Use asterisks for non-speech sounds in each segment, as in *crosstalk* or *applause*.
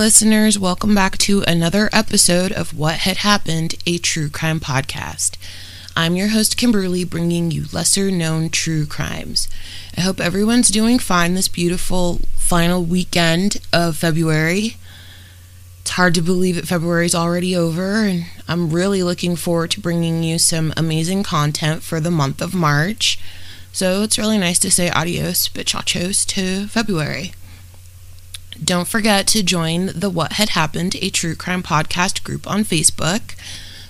Listeners. Welcome back to another episode of What Had Happened, a true crime podcast. I'm your host, Kimberly, bringing you lesser known true crimes. I hope everyone's doing fine this beautiful final weekend of February. It's hard to believe that February's already over, and I'm really looking forward to bringing you some amazing content for the month of March. So it's really nice to say adios, bichachos, to February. Don't forget to join the What Had Happened, a true crime podcast group on Facebook.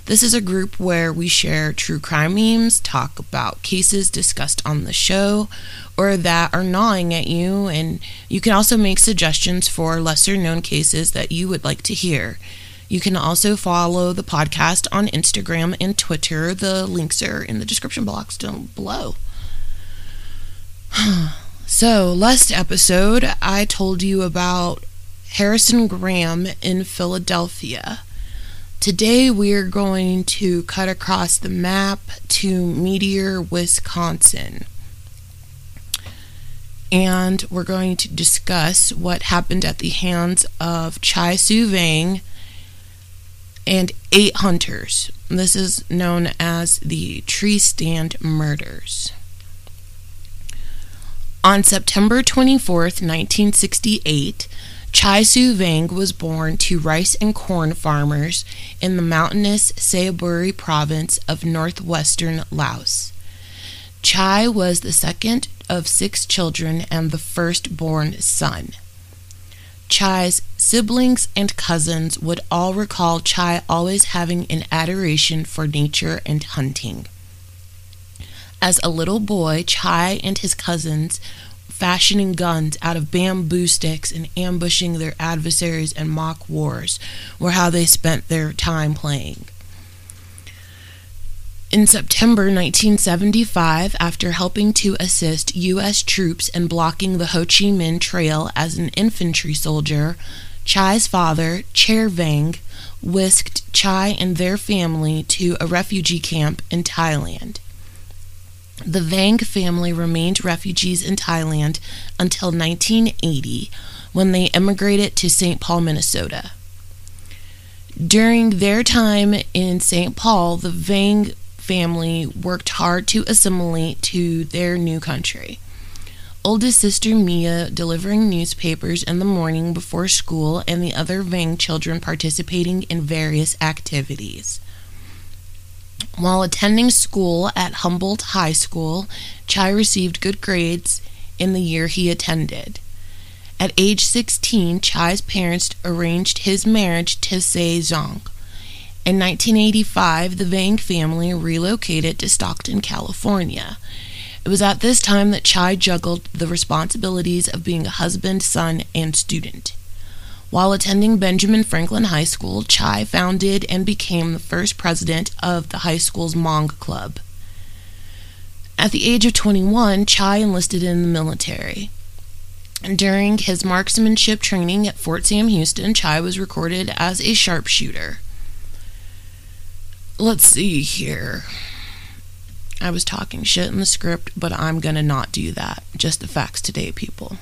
This is a group where we share true crime memes, talk about cases discussed on the show or that are gnawing at you, and you can also make suggestions for lesser known cases that you would like to hear. You can also follow the podcast on Instagram and Twitter. The links are in the description box down below. *sighs* So, last episode, I told you about Harrison Graham in Philadelphia. Today, we're going to cut across the map to Meteor, Wisconsin. And we're going to discuss what happened at the hands of Chai Soua Vang and eight hunters. This is known as the Tree Stand Murders. On September 24, 1968, Chai Soua Vang was born to rice and corn farmers in the mountainous Sayaburi province of northwestern Laos. Chai was the second of six children and the firstborn son. Chai's siblings and cousins would all recall Chai always having an adoration for nature and hunting. As a little boy, Chai and his cousins fashioning guns out of bamboo sticks and ambushing their adversaries in mock wars were how they spent their time playing. In September 1975, after helping to assist U.S. troops in blocking the Ho Chi Minh Trail as an infantry soldier, Chai's father, Chair Vang, whisked Chai and their family to a refugee camp in Thailand. The Vang family remained refugees in Thailand until 1980 when they immigrated to St. Paul, Minnesota. During their time in St. Paul, the Vang family worked hard to assimilate to their new country. Oldest sister Mia delivering newspapers in the morning before school, and the other Vang children participating in various activities. While attending school at Humboldt High School, Chai received good grades in the year he attended. At age 16, Chai's parents arranged his marriage to Se Zhang. In 1985, the Vang family relocated to Stockton, California. It was at this time that Chai juggled the responsibilities of being a husband, son, and student. While attending Benjamin Franklin High School, Chai founded and became the first president of the high school's Hmong Club. At the age of 21, Chai enlisted in the military. During his marksmanship training at Fort Sam Houston, Chai was recorded as a sharpshooter. Let's see here. I was talking shit in the script, but I'm gonna not do that. Just the facts today, people.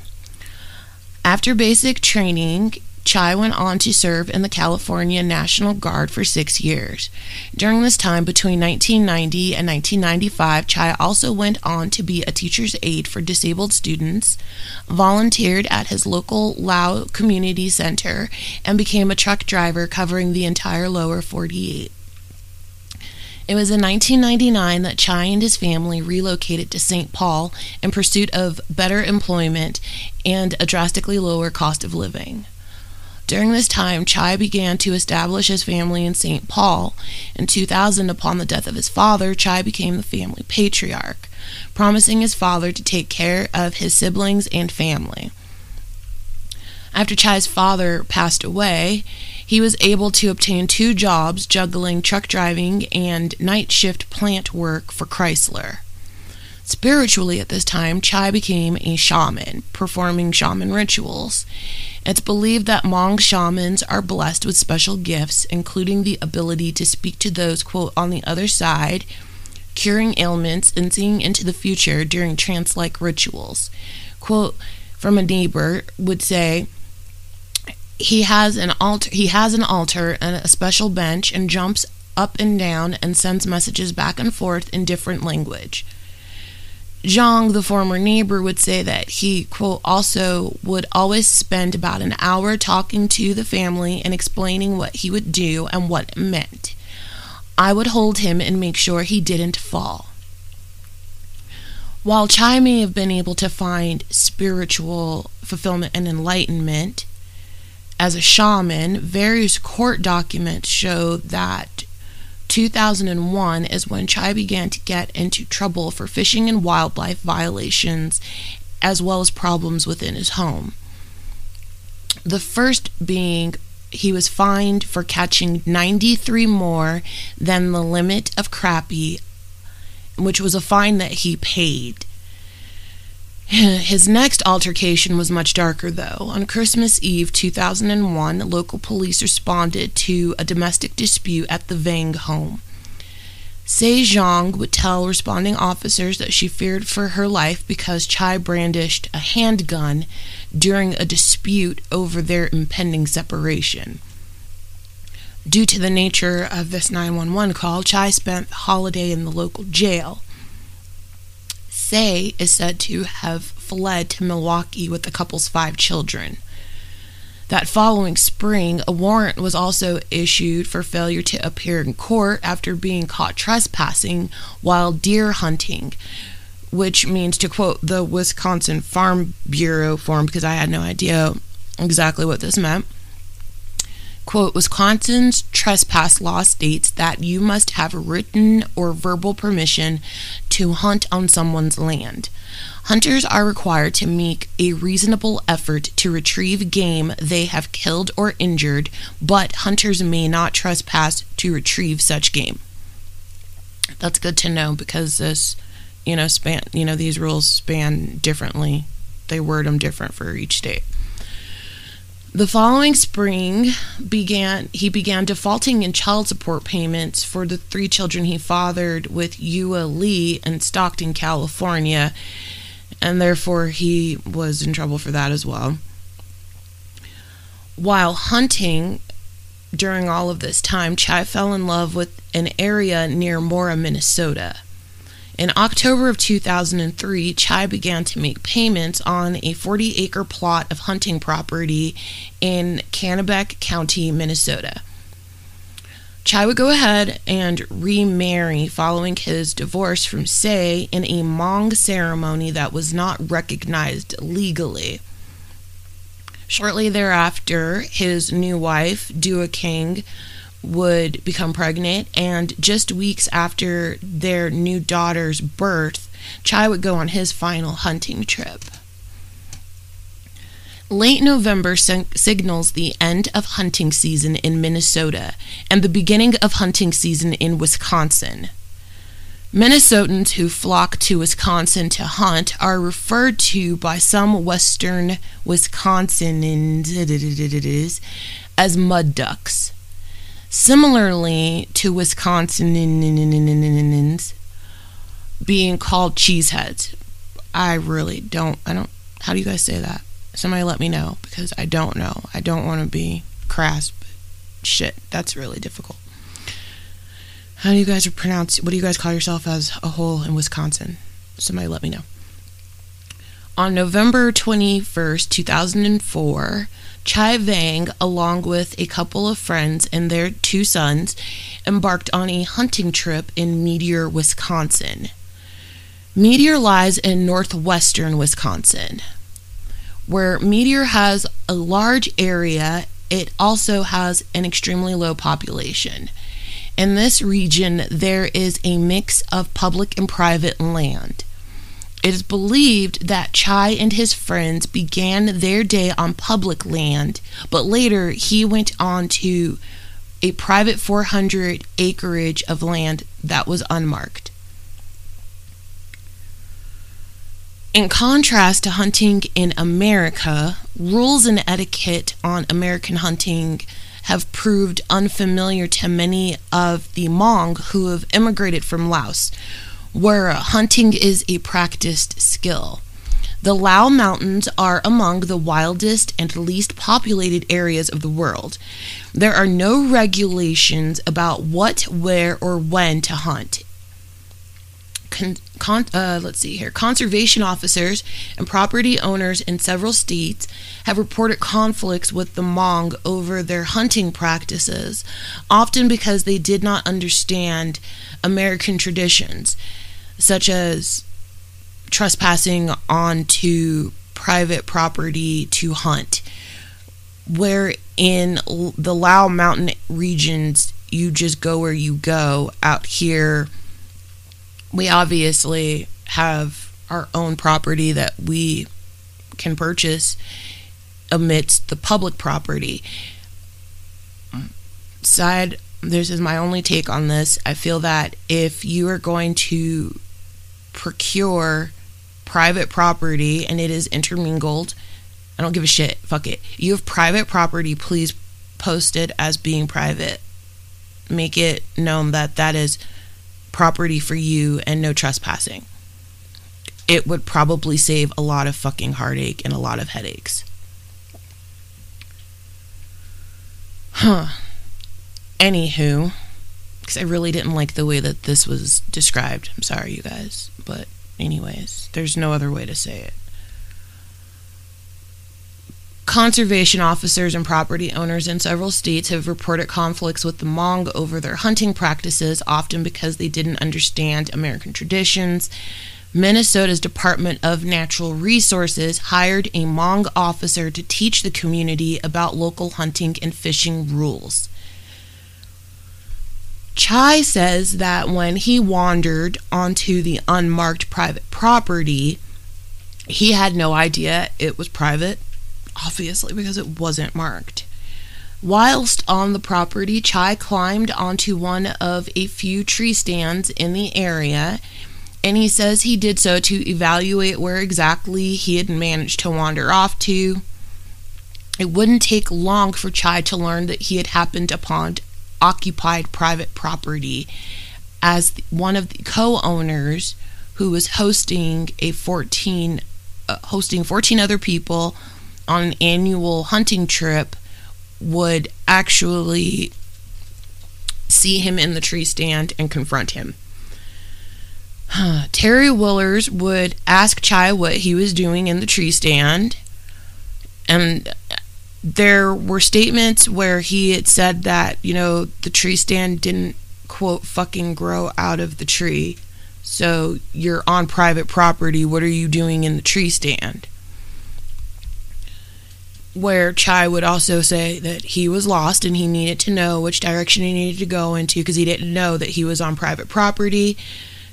After basic training, Chai went on to serve in the California National Guard for six years. During this time, between 1990 and 1995, Chai also went on to be a teacher's aide for disabled students, volunteered at his local Lao Community Center, and became a truck driver covering the entire lower 48. It was in 1999 that Chai and his family relocated to St. Paul in pursuit of better employment and a drastically lower cost of living. During this time, Chai began to establish his family in St. Paul. In 2000, upon the death of his father, Chai became the family patriarch, promising his father to take care of his siblings and family. After Chai's father passed away, he was able to obtain two jobs juggling truck driving and night shift plant work for Chrysler. Spiritually, at this time, Chai became a shaman, performing shaman rituals. It's believed that Hmong shamans are blessed with special gifts, including the ability to speak to those, quote, on the other side, curing ailments, and seeing into the future during trance like rituals. Quote from a neighbor would say, he has an altar he has an altar and a special bench and jumps up and down and sends messages back and forth in different language. Zhang, the former neighbor, would say that he, quote, also would always spend about an hour talking to the family and explaining what he would do and what it meant. I would hold him and make sure he didn't fall. While Chai may have been able to find spiritual fulfillment and enlightenment as a shaman, various court documents show that 2001 is when Chai began to get into trouble for fishing and wildlife violations, as well as problems within his home. The first being he was fined for catching 93 more than the limit of crappie, which was a fine that he paid. His next altercation was much darker, though. On Christmas Eve 2001, local police responded to a domestic dispute at the Vang home. Se Zhang would tell responding officers that she feared for her life because Chai brandished a handgun during a dispute over their impending separation. Due to the nature of this 911 call, Chai spent the holiday in the local jail. Say is said to have fled to Milwaukee with the couple's five children. That following spring, a warrant was also issued for failure to appear in court after being caught trespassing while deer hunting, which means, to quote the Wisconsin Farm Bureau form, because I had no idea exactly what this meant Quote Wisconsin's trespass law states that you must have written or verbal permission to hunt on someone's land. Hunters are required to make a reasonable effort to retrieve game they have killed or injured, but hunters may not trespass to retrieve such game. That's good to know because this, you know, span, you know, these rules span differently. They word them different for each state. The following spring began he began defaulting in child support payments for the three children he fathered with Yua Lee in Stockton, California, and therefore he was in trouble for that as well. While hunting during all of this time, Chai fell in love with an area near Mora, Minnesota. In October of 2003, Chai began to make payments on a 40 acre plot of hunting property in Kanabec County, Minnesota. Chai would go ahead and remarry following his divorce from Say in a Hmong ceremony that was not recognized legally. Shortly thereafter, his new wife, Dua King, would become pregnant, and just weeks after their new daughter's birth, Chai would go on his final hunting trip. Late November signals the end of hunting season in Minnesota and the beginning of hunting season in Wisconsin. Minnesotans who flock to Wisconsin to hunt are referred to by some Western Wisconsinans as mud ducks. Similarly to Wisconsinans being called cheeseheads. I really don't, I don't, how do you guys say that? Somebody let me know because I don't know. I don't want to be crass, but shit, that's really difficult. How do you guys pronounce, what do you guys call yourself as a whole in Wisconsin? Somebody let me know. On November 21st, 2004, Chai Vang, along with a couple of friends and their two sons, embarked on a hunting trip in Meteor, Wisconsin. Meteor lies in northwestern Wisconsin. Where Meteor has a large area, it also has an extremely low population. In this region, there is a mix of public and private land. It is believed that Chai and his friends began their day on public land, but later he went on to a private 400 acreage of land that was unmarked. In contrast to hunting in America, rules and etiquette on American hunting have proved unfamiliar to many of the Hmong who have immigrated from Laos, where hunting is a practiced skill. The Lao Mountains are among the wildest and least populated areas of the world. There are no regulations about what, where, or when to hunt. Con, con, uh, let's see here. Conservation officers and property owners in several states have reported conflicts with the Hmong over their hunting practices, often because they did not understand American traditions, such as trespassing onto private property to hunt. Where in the Lao mountain regions, you just go where you go. Out here, we obviously have our own property that we can purchase amidst the public property. Side, this is my only take on this. I feel that if you are going to procure private property and it is intermingled, I don't give a shit. Fuck it. You have private property, please post it as being private. Make it known that that is property for you and no trespassing. It would probably save a lot of fucking heartache and a lot of headaches. Huh. Anywho, because I really didn't like the way that this was described. I'm sorry, you guys. But, anyways, there's no other way to say it. Conservation officers and property owners in several states have reported conflicts with the Hmong over their hunting practices, often because they didn't understand American traditions. Minnesota's Department of Natural Resources hired a Hmong officer to teach the community about local hunting and fishing rules. Chai says that when he wandered onto the unmarked private property, he had no idea it was private, obviously, because it wasn't marked. Whilst on the property, Chai climbed onto one of a few tree stands in the area, and he says he did so to evaluate where exactly he had managed to wander off to. It wouldn't take long for Chai to learn that he had happened upon occupied private property as one of the co-owners who was hosting a 14 uh, hosting 14 other people on an annual hunting trip would actually see him in the tree stand and confront him. *sighs* Terry Willers would ask Chai what he was doing in the tree stand, and there were statements where he had said that, you know, the tree stand didn't, quote, fucking grow out of the tree. So you're on private property. What are you doing in the tree stand? Where Chai would also say that he was lost and he needed to know which direction he needed to go into because he didn't know that he was on private property.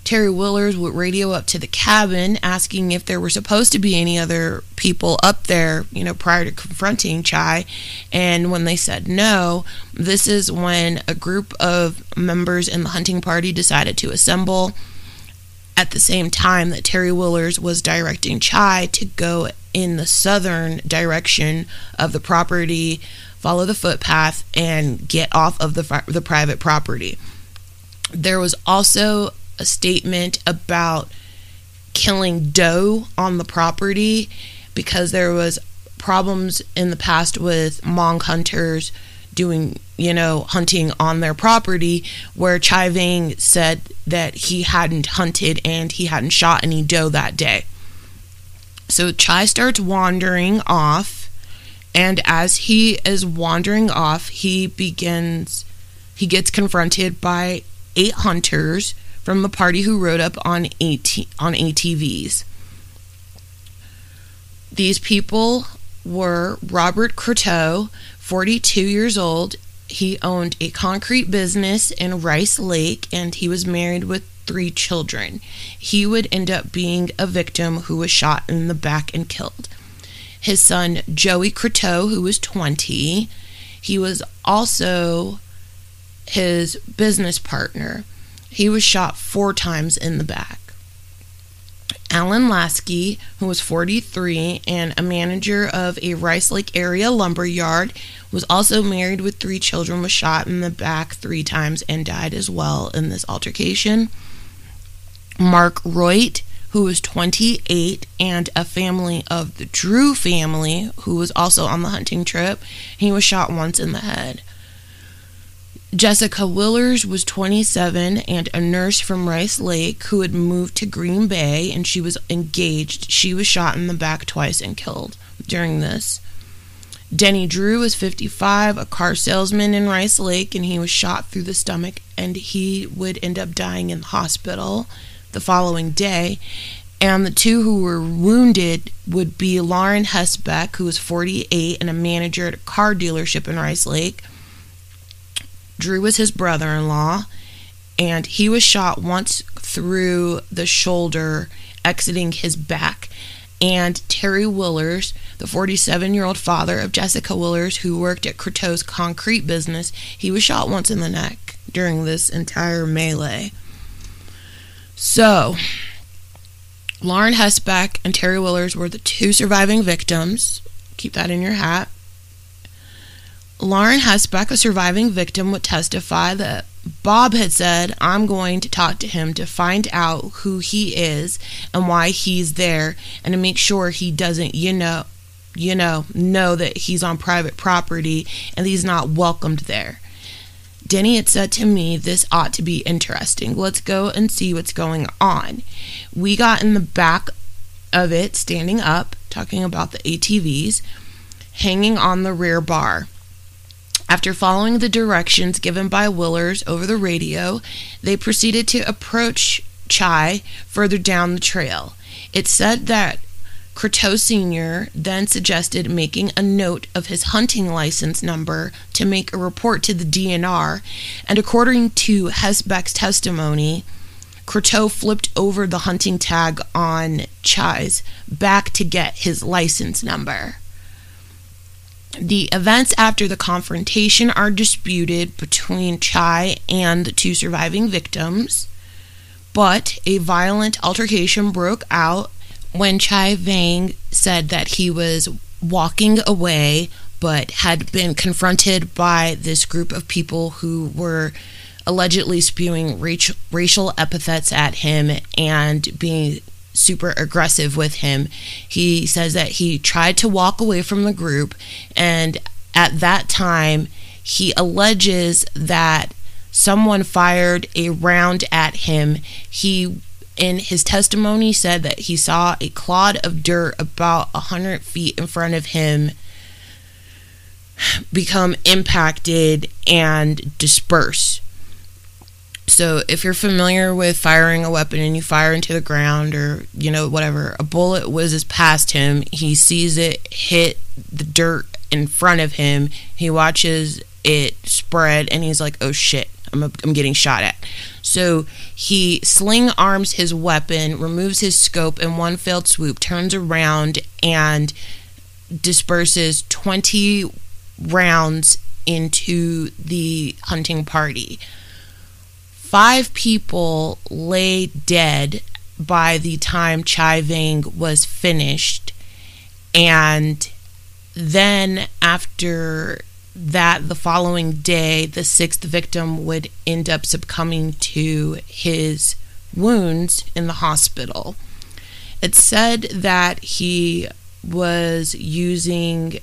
Terry Willers would radio up to the cabin asking if there were supposed to be any other people up there, you know, prior to confronting Chai. And when they said no, this is when a group of members in the hunting party decided to assemble at the same time that Terry Willers was directing Chai to go in the southern direction of the property, follow the footpath, and get off of the, the private property. There was also a statement about killing doe on the property because there was problems in the past with Hmong hunters doing, you know, hunting on their property where Chai Vang said that he hadn't hunted and he hadn't shot any doe that day. So Chai starts wandering off and as he is wandering off, he begins he gets confronted by eight hunters from the party who rode up on AT- on ATVs. These people were Robert Crotteau, 42 years old. He owned a concrete business in Rice Lake and he was married with three children. He would end up being a victim who was shot in the back and killed. His son, Joey Crotteau, who was 20, he was also his business partner. He was shot four times in the back. Allan Laski, who was 43 and a manager of a Rice Lake area lumber yard, was also married with three children, was shot in the back three times and died as well in this altercation. Mark Roidt, who was 28, and a family of the Drew family, who was also on the hunting trip. He was shot once in the head. Jessica Willers was 27 and a nurse from Rice Lake who had moved to Green Bay and she was engaged. She was shot in the back twice and killed during this. Denny Drew was 55, a car salesman in Rice Lake, and he was shot through the stomach and he would end up dying in the hospital the following day. And the two who were wounded would be Lauren Hesebeck, who was 48 and a manager at a car dealership in Rice Lake. Drew was his brother in law, and he was shot once through the shoulder, exiting his back. And Terry Willers, the 47 year old father of Jessica Willers, who worked at Crotteau's concrete business, he was shot once in the neck during this entire melee. So, Lauren Hesebeck and Terry Willers were the two surviving victims. Keep that in your hat. Lauren Hesebeck, a surviving victim, would testify that Bob had said, I'm going to talk to him to find out who he is and why he's there and to make sure he doesn't, you know, you know, know that he's on private property and he's not welcomed there. Denny had said to me, This ought to be interesting. Let's go and see what's going on. We got in the back of it, standing up, talking about the ATVs, hanging on the rear bar. After following the directions given by Willers over the radio, they proceeded to approach Chai further down the trail. It said that Crotteau Sr. then suggested making a note of his hunting license number to make a report to the DNR, and according to Hesebeck's testimony, Crotteau flipped over the hunting tag on Chai's back to get his license number. The events after the confrontation are disputed between Chai and the two surviving victims, but a violent altercation broke out when Chai Vang said that he was walking away but had been confronted by this group of people who were allegedly spewing racial epithets at him and being super aggressive with him. He says that he tried to walk away from the group, and at that time, he alleges that someone fired a round at him. He in his testimony said that he saw a clod of dirt about a hundred feet in front of him become impacted and disperse. So if you're familiar with firing a weapon and you fire into the ground or you know whatever, a bullet whizzes past him, he sees it hit the dirt in front of him. He watches it spread and he's like, "Oh shit, I'm I'm getting shot at." So he sling arms his weapon, removes his scope in one failed swoop, turns around and disperses 20 rounds into the hunting party five people lay dead by the time Chai Vang was finished. And then after that, the following day, the sixth victim would end up succumbing to his wounds in the hospital. It said that he was using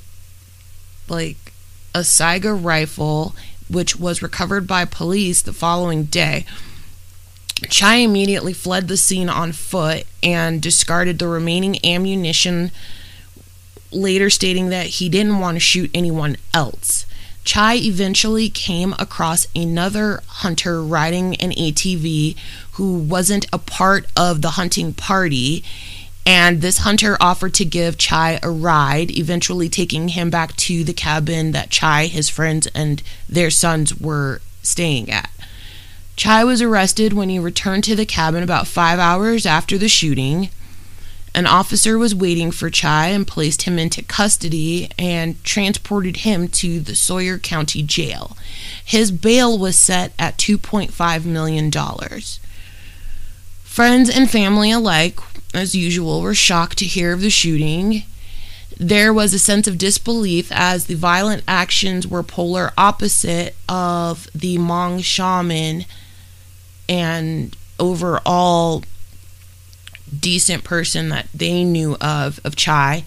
like a Saiga rifle which was recovered by police the following day. Chai immediately fled the scene on foot and discarded the remaining ammunition, later stating that he didn't want to shoot anyone else. Chai eventually came across another hunter riding an ATV who wasn't a part of the hunting party and this hunter offered to give Chai a ride, eventually taking him back to the cabin that Chai, his friends, and their sons were staying at. Chai was arrested when he returned to the cabin about five hours after the shooting. An officer was waiting for Chai and placed him into custody and transported him to the Sawyer County Jail. His bail was set at $2.5 million. Friends and family alike as usual, were shocked to hear of the shooting. There was a sense of disbelief as the violent actions were polar opposite of the Hmong shaman and overall decent person that they knew of of Chai.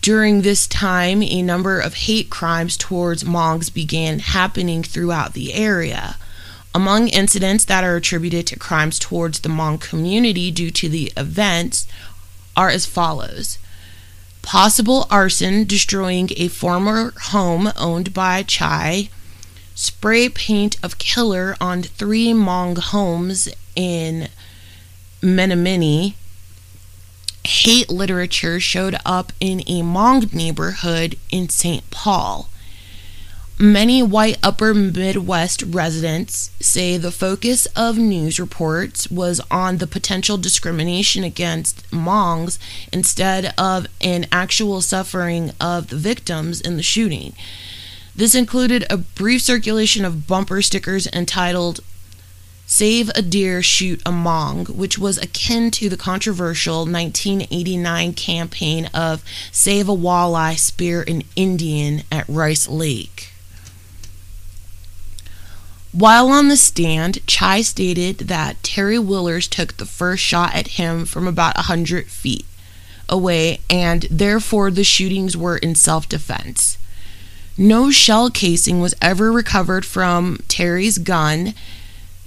During this time, a number of hate crimes towards Hmongs began happening throughout the area. Among incidents that are attributed to crimes towards the Hmong community due to the events are as follows possible arson destroying a former home owned by Chai, spray paint of killer on three Hmong homes in Menominee, hate literature showed up in a Hmong neighborhood in St. Paul. Many white upper Midwest residents say the focus of news reports was on the potential discrimination against Hmongs instead of an actual suffering of the victims in the shooting. This included a brief circulation of bumper stickers entitled Save a Deer, Shoot a Hmong, which was akin to the controversial 1989 campaign of Save a Walleye, Spear an Indian at Rice Lake. While on the stand, Chai stated that Terry Willers took the first shot at him from about 100 feet away and therefore the shootings were in self defense. No shell casing was ever recovered from Terry's gun,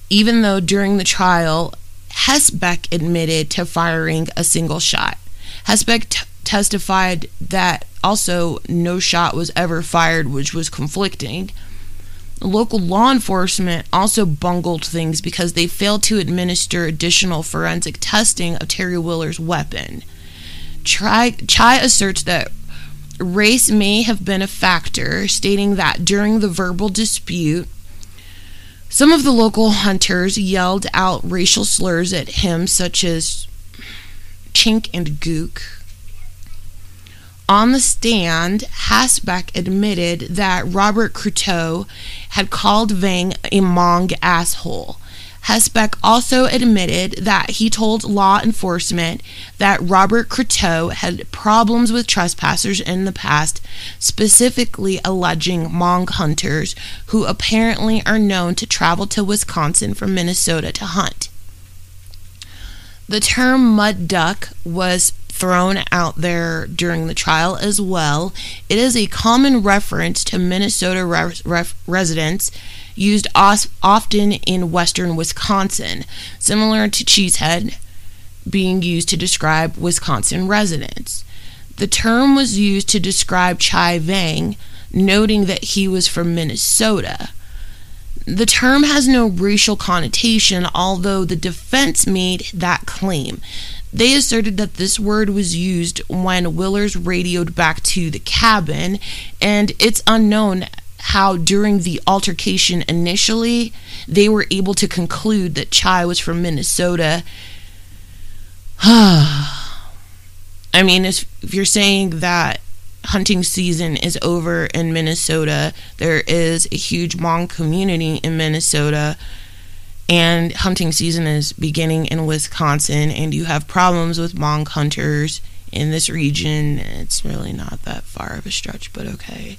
even though during the trial, Hesebeck admitted to firing a single shot. Hesebeck t- testified that also no shot was ever fired, which was conflicting. Local law enforcement also bungled things because they failed to administer additional forensic testing of Terry Willer's weapon. Chai, Chai asserts that race may have been a factor, stating that during the verbal dispute, some of the local hunters yelled out racial slurs at him, such as chink and gook. On the stand, Hesebeck admitted that Robert Crotteau had called Vang a Hmong asshole. Hesebeck also admitted that he told law enforcement that Robert Crotteau had problems with trespassers in the past, specifically alleging Hmong hunters who apparently are known to travel to Wisconsin from Minnesota to hunt. The term mud duck was thrown out there during the trial as well. It is a common reference to Minnesota residents used os- often in western Wisconsin, similar to cheesehead being used to describe Wisconsin residents. The term was used to describe Chai Vang, noting that he was from Minnesota. The term has no racial connotation, although the defense made that claim. They asserted that this word was used when Willers radioed back to the cabin, and it's unknown how during the altercation initially they were able to conclude that Chai was from Minnesota. *sighs* I mean, if, you're saying that hunting season is over in Minnesota, there is a huge Hmong community in Minnesota and hunting season is beginning in Wisconsin, and you have problems with Hmong hunters in this region. It's really not that far of a stretch, but okay.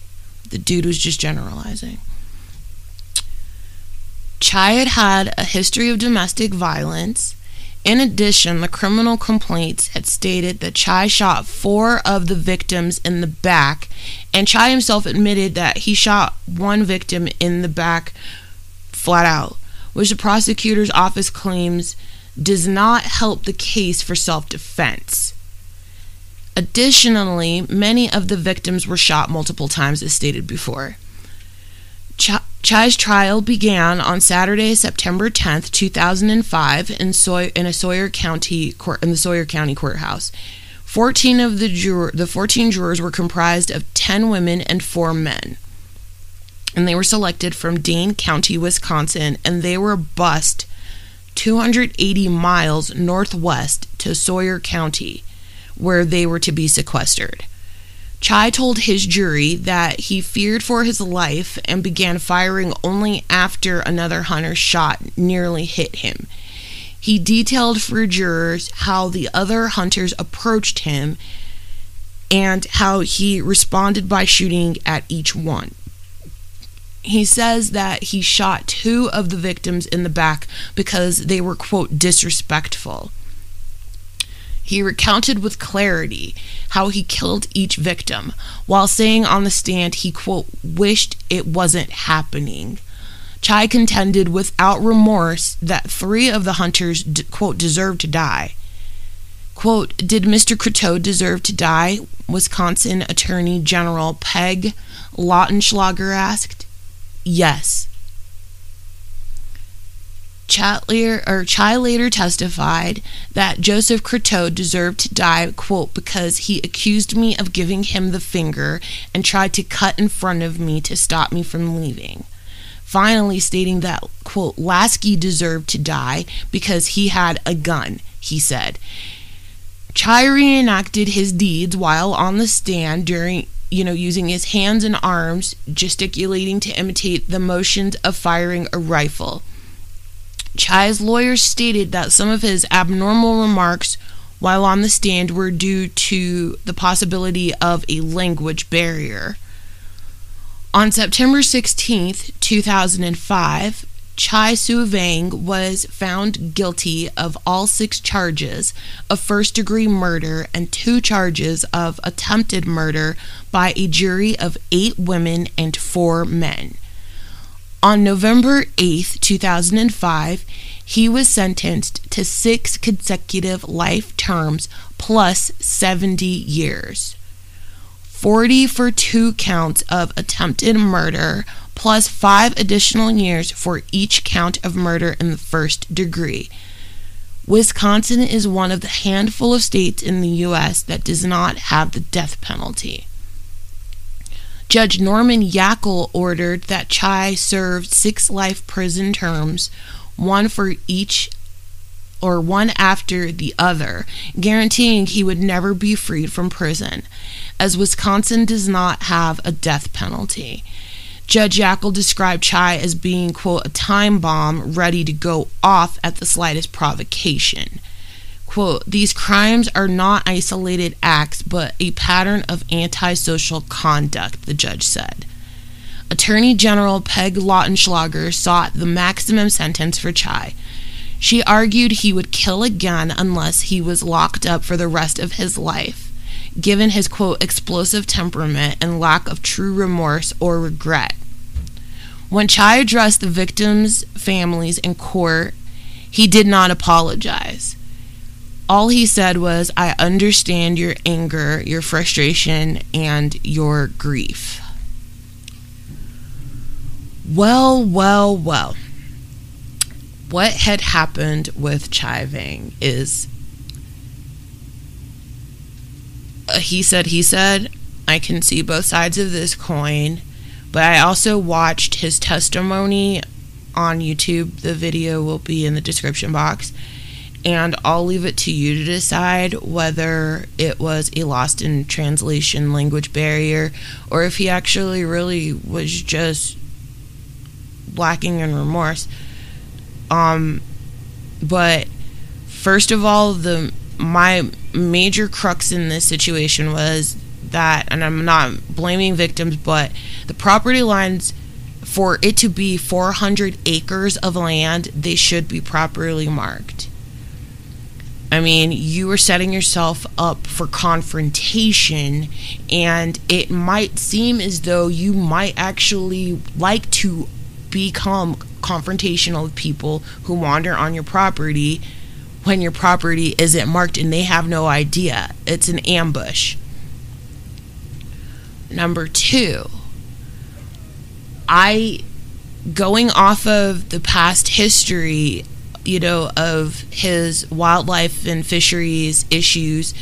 The dude was just generalizing. Chai had had a history of domestic violence. In addition, the criminal complaints had stated that Chai shot four of the victims in the back, and Chai himself admitted that he shot one victim in the back flat out which the prosecutor's office claims does not help the case for self defense. Additionally, many of the victims were shot multiple times, as stated before. Ch- Chai's trial began on Saturday, September 10th, 2005, in, Soy- in a Sawyer County court in the Sawyer County courthouse. 14 of the the 14 jurors were comprised of 10 women and 4 men and they were selected from Dane County, Wisconsin, and they were bused 280 miles northwest to Sawyer County, where they were to be sequestered. Chai told his jury that he feared for his life and began firing only after another hunter's shot nearly hit him. He detailed for jurors how the other hunters approached him and how he responded by shooting at each one he says that he shot two of the victims in the back because they were, quote, disrespectful. He recounted with clarity how he killed each victim, while saying on the stand he, quote, wished it wasn't happening. Chai contended without remorse that three of the hunters, quote, deserved to die. Quote, did Mr. Crotteau deserve to die? Wisconsin Attorney General Peg Lautenschlager asked. Yes. Chatlier, or Chai later testified that Joseph Crotteau deserved to die, quote, because he accused me of giving him the finger and tried to cut in front of me to stop me from leaving. Finally, stating that, quote, Laski deserved to die because he had a gun, he said. Chai reenacted his deeds while on the stand during you know, using his hands and arms, gesticulating to imitate the motions of firing a rifle. Chai's lawyers stated that some of his abnormal remarks while on the stand were due to the possibility of a language barrier. On September 16, 2005, Chai Soua Vang was found guilty of all six charges of first degree murder and two charges of attempted murder by a jury of eight women and four men. On November 8, 2005, he was sentenced to six consecutive life terms plus 70 years. 40 for two counts of attempted murder, plus five additional years for each count of murder in the first degree. Wisconsin is one of the handful of states in the U.S. that does not have the death penalty. Judge Norman Yackel ordered that Chai serve six life prison terms, one for each or one after the other, guaranteeing he would never be freed from prison, as Wisconsin does not have a death penalty. Judge Yackel described Chai as being, quote, a time bomb ready to go off at the slightest provocation. Quote, these crimes are not isolated acts, but a pattern of antisocial conduct, the judge said. Attorney General Peg Lautenschlager sought the maximum sentence for Chai. She argued he would kill again unless he was locked up for the rest of his life, given his quote explosive temperament and lack of true remorse or regret. When Chai addressed the victims' families in court, he did not apologize. All he said was, I understand your anger, your frustration, and your grief. Well, well, well. What had happened with Chai Vang is uh, he said, he said, I can see both sides of this coin. But I also watched his testimony on YouTube. The video will be in the description box. And I'll leave it to you to decide whether it was a lost in translation language barrier or if he actually really was just lacking in remorse. Um, but first of all, the my major crux in this situation was that, and I'm not blaming victims, but the property lines for it to be 400 acres of land, they should be properly marked. I mean, you are setting yourself up for confrontation, and it might seem as though you might actually like to become confrontational with people who wander on your property when your property isn't marked and they have no idea. It's an ambush. Number two, I, going off of the past history, you know, of his wildlife and fisheries issues,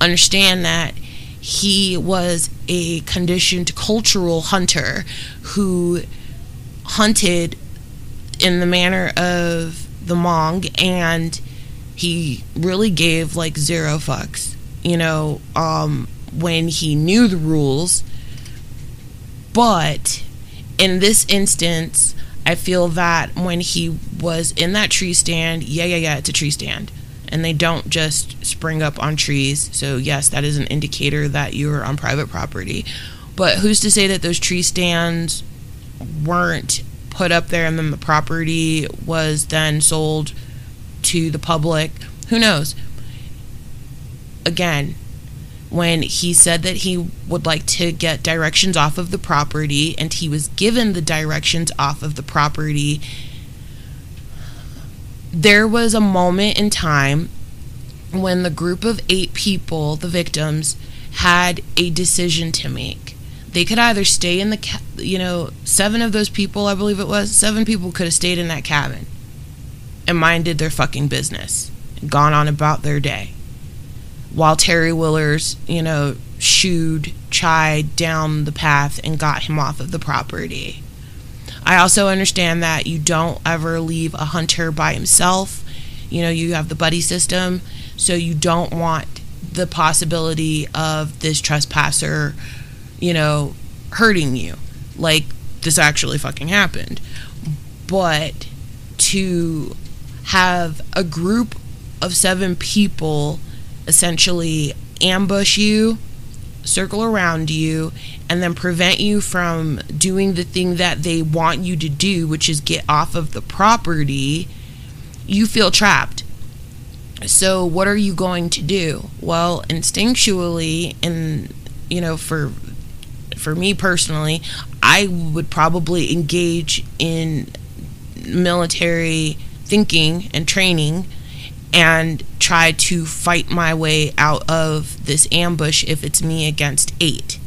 understand that he was a conditioned cultural hunter who hunted in the manner of the Hmong and he really gave like zero fucks. You know, um, when he knew the rules but in this instance, I feel that when he was in that tree stand, yeah, yeah, yeah, it's a tree stand. And they don't just spring up on trees. So, yes, that is an indicator that you're on private property. But who's to say that those tree stands weren't put up there and then the property was then sold to the public? Who knows? again, when he said that he would like to get directions off of the property and he was given the directions off of the property, there was a moment in time when the group of eight people, the victims, had a decision to make. They could either stay in the, ca- you know, seven of those people, I believe it was, seven people could have stayed in that cabin and minded their fucking business, and gone on about their day. While Terry Willers, you know, shooed Chai down the path and got him off of the property. I also understand that you don't ever leave a hunter by himself. You know, you have the buddy system, so you don't want the possibility of this trespasser, you know, hurting you. Like this actually fucking happened. But to have a group of seven people essentially ambush you, circle around you, and then prevent you from doing the thing that they want you to do, which is get off of the property, you feel trapped. So, what are you going to do? Well, instinctually, and you know, for for me personally, I would probably engage in military thinking and training and try to fight my way out of this ambush if it's me against eight.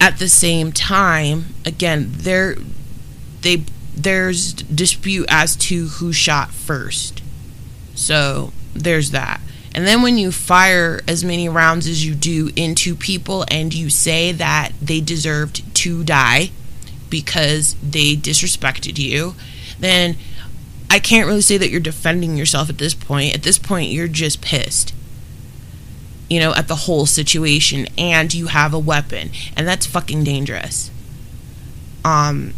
At the same time, again, there they there's dispute as to who shot first. So there's that. And then when you fire as many rounds as you do into people and you say that they deserved to die because they disrespected you, then I can't really say that you're defending yourself at this point. At this point, you're just pissed, you know, at the whole situation, and you have a weapon, and that's fucking dangerous. Um,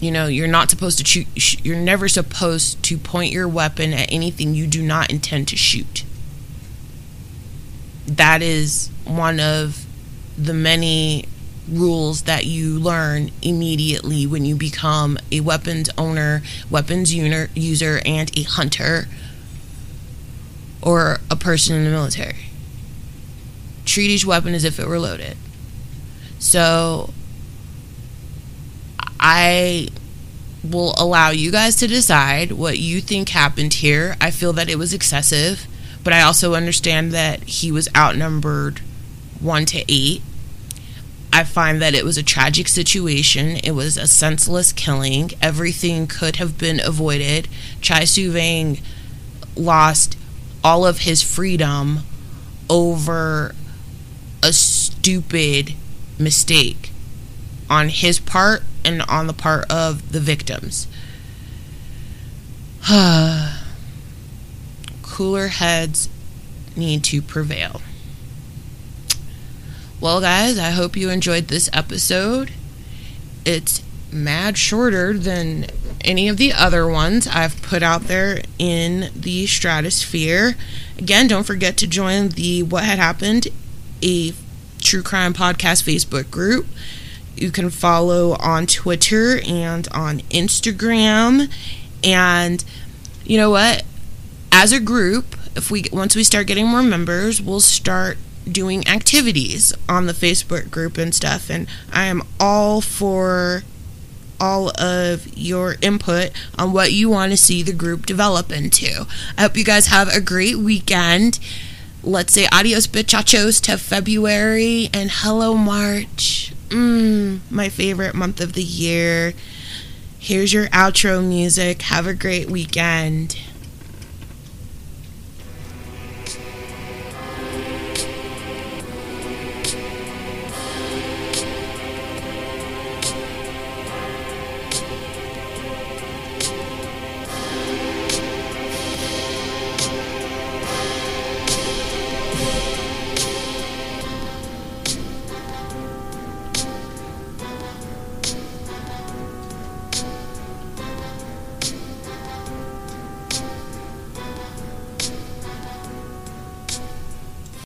you know, you're not supposed to shoot, you're never supposed to point your weapon at anything you do not intend to shoot. That is one of the many rules that you learn immediately when you become a weapons owner, weapons user, and a hunter or a person in the military. Treat each weapon as if it were loaded. So I will allow you guys to decide what you think happened here. I feel that it was excessive, but I also understand that he was outnumbered 1 to 8 I find that it was a tragic situation. It was a senseless killing. Everything could have been avoided. Chai Soua Vang lost all of his freedom over a stupid mistake on his part and on the part of the victims. *sighs* Cooler heads need to prevail. Well, guys, I hope you enjoyed this episode. It's mad shorter than any of the other ones I've put out there in the stratosphere. Again, don't forget to join the What Had Happened, a true crime podcast Facebook group. You can follow on Twitter and on Instagram. And you know what? As a group, if we once we start getting more members, we'll start doing activities on the Facebook group and stuff. And I am all for all of your input on what you want to see the group develop into. I hope you guys have a great weekend. Let's say adios bichachos to February and hello March. Mmm, my favorite month of the year. Here's your outro music. Have a great weekend.